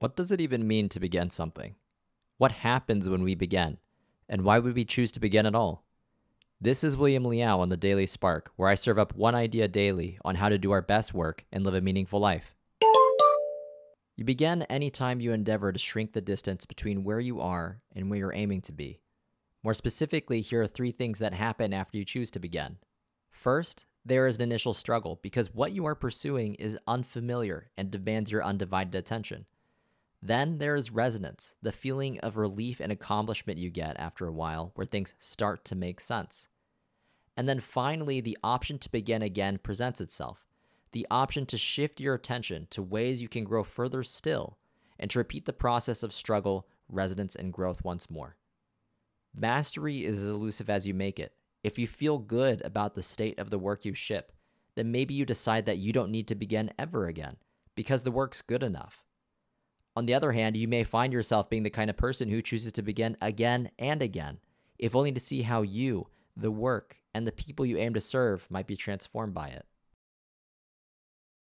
What does it even mean to begin something? What happens when we begin? And why would we choose to begin at all? This is William Liao on the Daily Spark, where I serve up one idea daily on how to do our best work and live a meaningful life. You begin anytime you endeavor to shrink the distance between where you are and where you're aiming to be. More specifically, here are three things that happen after you choose to begin. First, there is an initial struggle because what you are pursuing is unfamiliar and demands your undivided attention. Then there is resonance, the feeling of relief and accomplishment you get after a while where things start to make sense. And then finally, the option to begin again presents itself the option to shift your attention to ways you can grow further still and to repeat the process of struggle, resonance, and growth once more. Mastery is as elusive as you make it. If you feel good about the state of the work you ship, then maybe you decide that you don't need to begin ever again because the work's good enough. On the other hand, you may find yourself being the kind of person who chooses to begin again and again, if only to see how you, the work, and the people you aim to serve might be transformed by it.